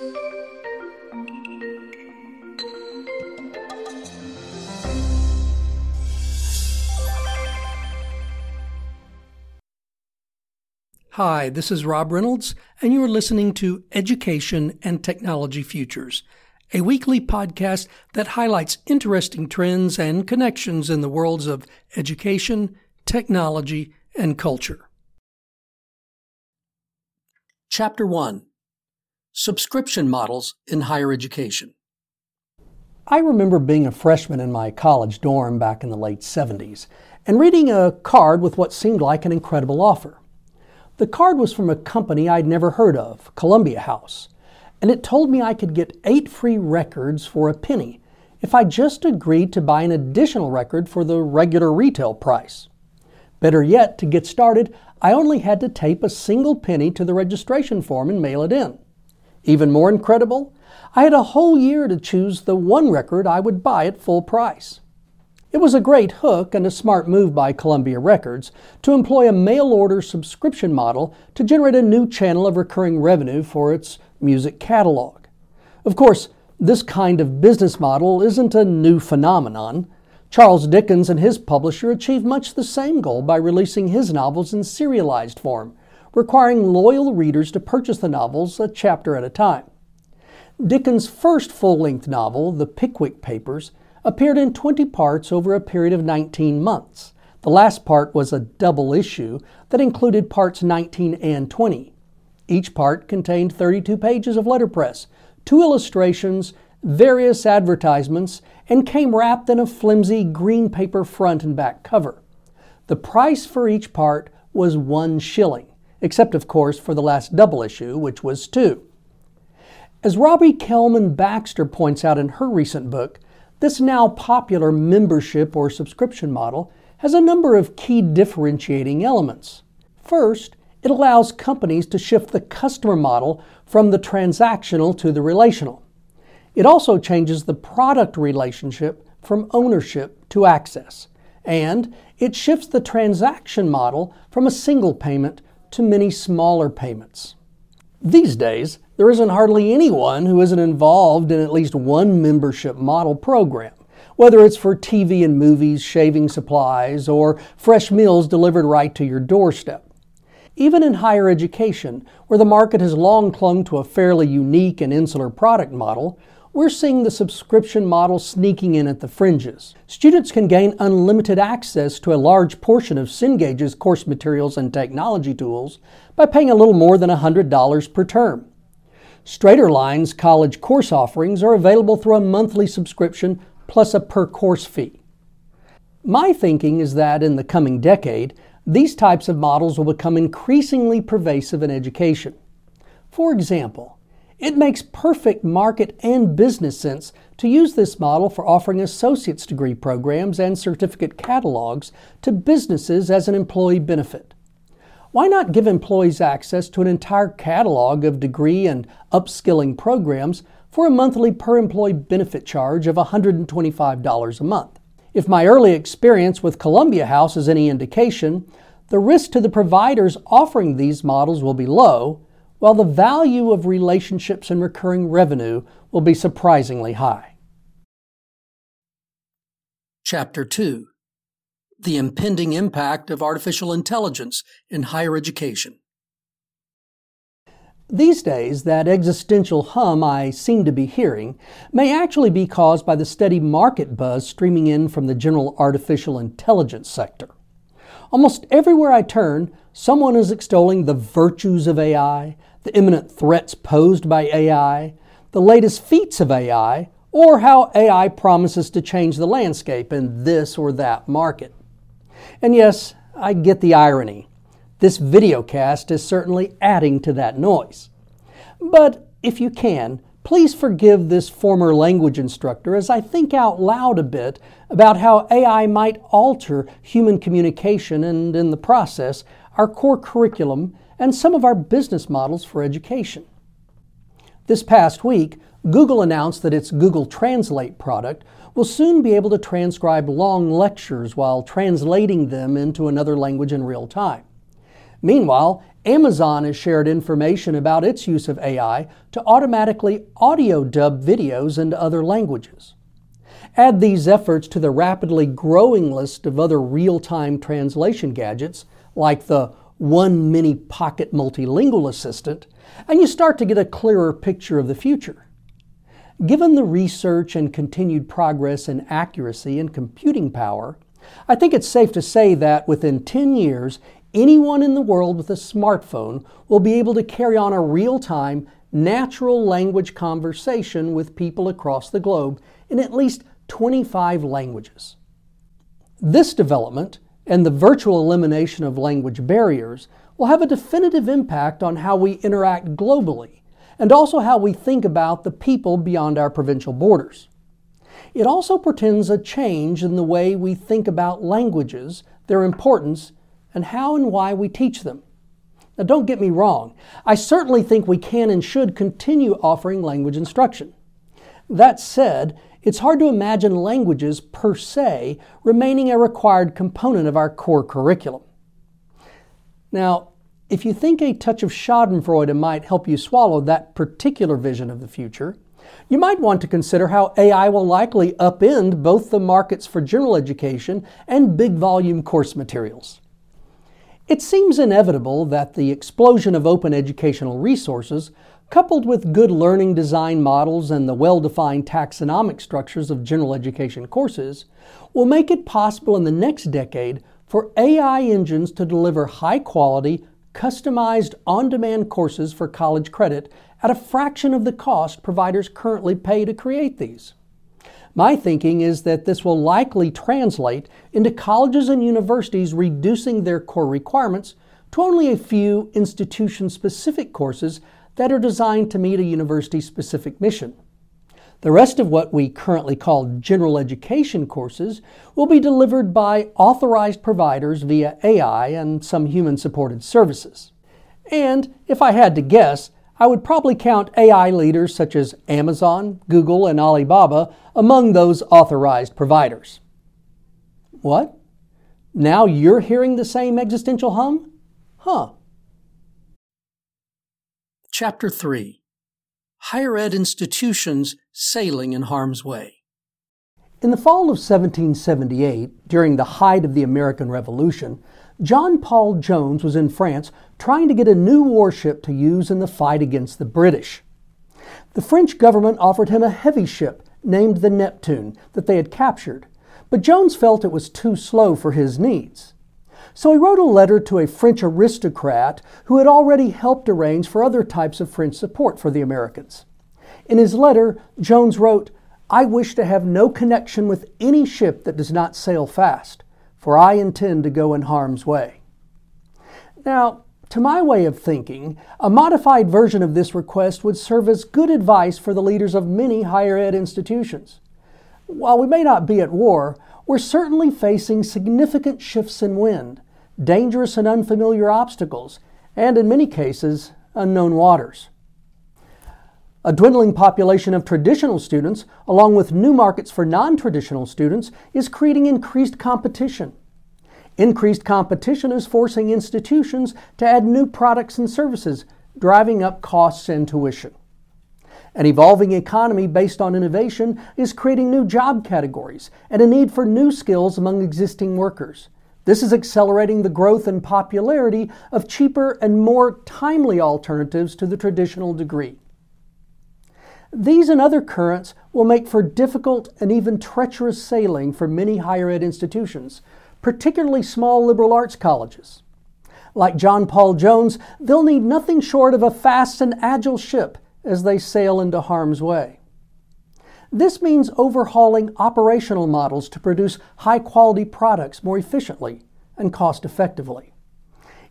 Hi, this is Rob Reynolds, and you are listening to Education and Technology Futures, a weekly podcast that highlights interesting trends and connections in the worlds of education, technology, and culture. Chapter 1 Subscription Models in Higher Education. I remember being a freshman in my college dorm back in the late 70s and reading a card with what seemed like an incredible offer. The card was from a company I'd never heard of, Columbia House, and it told me I could get eight free records for a penny if I just agreed to buy an additional record for the regular retail price. Better yet, to get started, I only had to tape a single penny to the registration form and mail it in. Even more incredible, I had a whole year to choose the one record I would buy at full price. It was a great hook and a smart move by Columbia Records to employ a mail order subscription model to generate a new channel of recurring revenue for its music catalog. Of course, this kind of business model isn't a new phenomenon. Charles Dickens and his publisher achieved much the same goal by releasing his novels in serialized form, requiring loyal readers to purchase the novels a chapter at a time. Dickens' first full length novel, The Pickwick Papers, appeared in 20 parts over a period of 19 months. The last part was a double issue that included parts 19 and 20. Each part contained 32 pages of letterpress, two illustrations, various advertisements, and came wrapped in a flimsy green paper front and back cover. The price for each part was one shilling, except, of course, for the last double issue, which was two. As Robbie Kellman Baxter points out in her recent book, this now popular membership or subscription model has a number of key differentiating elements. First, it allows companies to shift the customer model from the transactional to the relational. It also changes the product relationship from ownership to access. And it shifts the transaction model from a single payment to many smaller payments. These days, there isn't hardly anyone who isn't involved in at least one membership model program, whether it's for TV and movies, shaving supplies, or fresh meals delivered right to your doorstep. Even in higher education, where the market has long clung to a fairly unique and insular product model, we're seeing the subscription model sneaking in at the fringes. Students can gain unlimited access to a large portion of Cengage's course materials and technology tools by paying a little more than $100 per term. StraighterLine's college course offerings are available through a monthly subscription plus a per course fee. My thinking is that in the coming decade, these types of models will become increasingly pervasive in education. For example, it makes perfect market and business sense to use this model for offering associate's degree programs and certificate catalogs to businesses as an employee benefit. Why not give employees access to an entire catalog of degree and upskilling programs for a monthly per employee benefit charge of $125 a month? If my early experience with Columbia House is any indication, the risk to the providers offering these models will be low, while the value of relationships and recurring revenue will be surprisingly high. Chapter 2 the impending impact of artificial intelligence in higher education. These days, that existential hum I seem to be hearing may actually be caused by the steady market buzz streaming in from the general artificial intelligence sector. Almost everywhere I turn, someone is extolling the virtues of AI, the imminent threats posed by AI, the latest feats of AI, or how AI promises to change the landscape in this or that market. And yes, I get the irony. This videocast is certainly adding to that noise. But if you can, please forgive this former language instructor as I think out loud a bit about how AI might alter human communication and, in the process, our core curriculum and some of our business models for education. This past week, Google announced that its Google Translate product will soon be able to transcribe long lectures while translating them into another language in real time. Meanwhile, Amazon has shared information about its use of AI to automatically audio dub videos into other languages. Add these efforts to the rapidly growing list of other real time translation gadgets, like the One Mini Pocket Multilingual Assistant, and you start to get a clearer picture of the future. Given the research and continued progress in accuracy and computing power, I think it's safe to say that within 10 years, anyone in the world with a smartphone will be able to carry on a real time, natural language conversation with people across the globe in at least 25 languages. This development and the virtual elimination of language barriers will have a definitive impact on how we interact globally and also how we think about the people beyond our provincial borders. It also portends a change in the way we think about languages, their importance, and how and why we teach them. Now, don't get me wrong, I certainly think we can and should continue offering language instruction. That said, it's hard to imagine languages per se remaining a required component of our core curriculum. Now, if you think a touch of Schadenfreude might help you swallow that particular vision of the future, you might want to consider how AI will likely upend both the markets for general education and big volume course materials. It seems inevitable that the explosion of open educational resources, coupled with good learning design models and the well defined taxonomic structures of general education courses, will make it possible in the next decade for AI engines to deliver high quality, customized on demand courses for college credit at a fraction of the cost providers currently pay to create these. My thinking is that this will likely translate into colleges and universities reducing their core requirements to only a few institution specific courses that are designed to meet a university specific mission. The rest of what we currently call general education courses will be delivered by authorized providers via AI and some human supported services. And if I had to guess, I would probably count AI leaders such as Amazon, Google, and Alibaba among those authorized providers. What? Now you're hearing the same existential hum? Huh. Chapter 3 Higher Ed Institutions Sailing in Harm's Way. In the fall of 1778, during the height of the American Revolution, John Paul Jones was in France trying to get a new warship to use in the fight against the British. The French government offered him a heavy ship named the Neptune that they had captured, but Jones felt it was too slow for his needs. So he wrote a letter to a French aristocrat who had already helped arrange for other types of French support for the Americans. In his letter, Jones wrote, I wish to have no connection with any ship that does not sail fast for I intend to go in harm's way. Now, to my way of thinking, a modified version of this request would serve as good advice for the leaders of many higher ed institutions. While we may not be at war, we're certainly facing significant shifts in wind, dangerous and unfamiliar obstacles, and in many cases, unknown waters. A dwindling population of traditional students, along with new markets for non traditional students, is creating increased competition. Increased competition is forcing institutions to add new products and services, driving up costs and tuition. An evolving economy based on innovation is creating new job categories and a need for new skills among existing workers. This is accelerating the growth and popularity of cheaper and more timely alternatives to the traditional degree. These and other currents will make for difficult and even treacherous sailing for many higher ed institutions, particularly small liberal arts colleges. Like John Paul Jones, they'll need nothing short of a fast and agile ship as they sail into harm's way. This means overhauling operational models to produce high quality products more efficiently and cost effectively.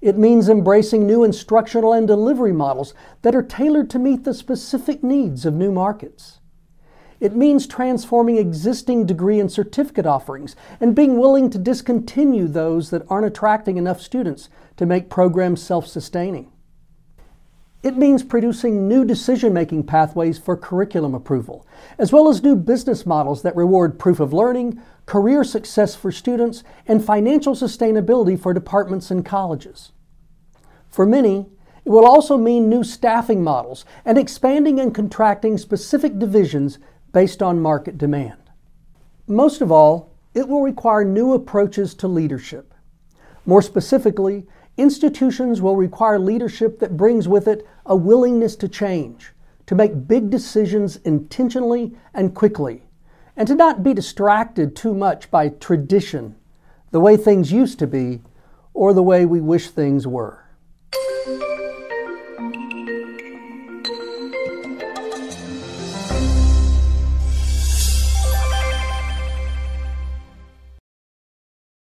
It means embracing new instructional and delivery models that are tailored to meet the specific needs of new markets. It means transforming existing degree and certificate offerings and being willing to discontinue those that aren't attracting enough students to make programs self sustaining. It means producing new decision making pathways for curriculum approval, as well as new business models that reward proof of learning, career success for students, and financial sustainability for departments and colleges. For many, It will also mean new staffing models and expanding and contracting specific divisions based on market demand. Most of all, it will require new approaches to leadership. More specifically, institutions will require leadership that brings with it a willingness to change, to make big decisions intentionally and quickly, and to not be distracted too much by tradition, the way things used to be, or the way we wish things were.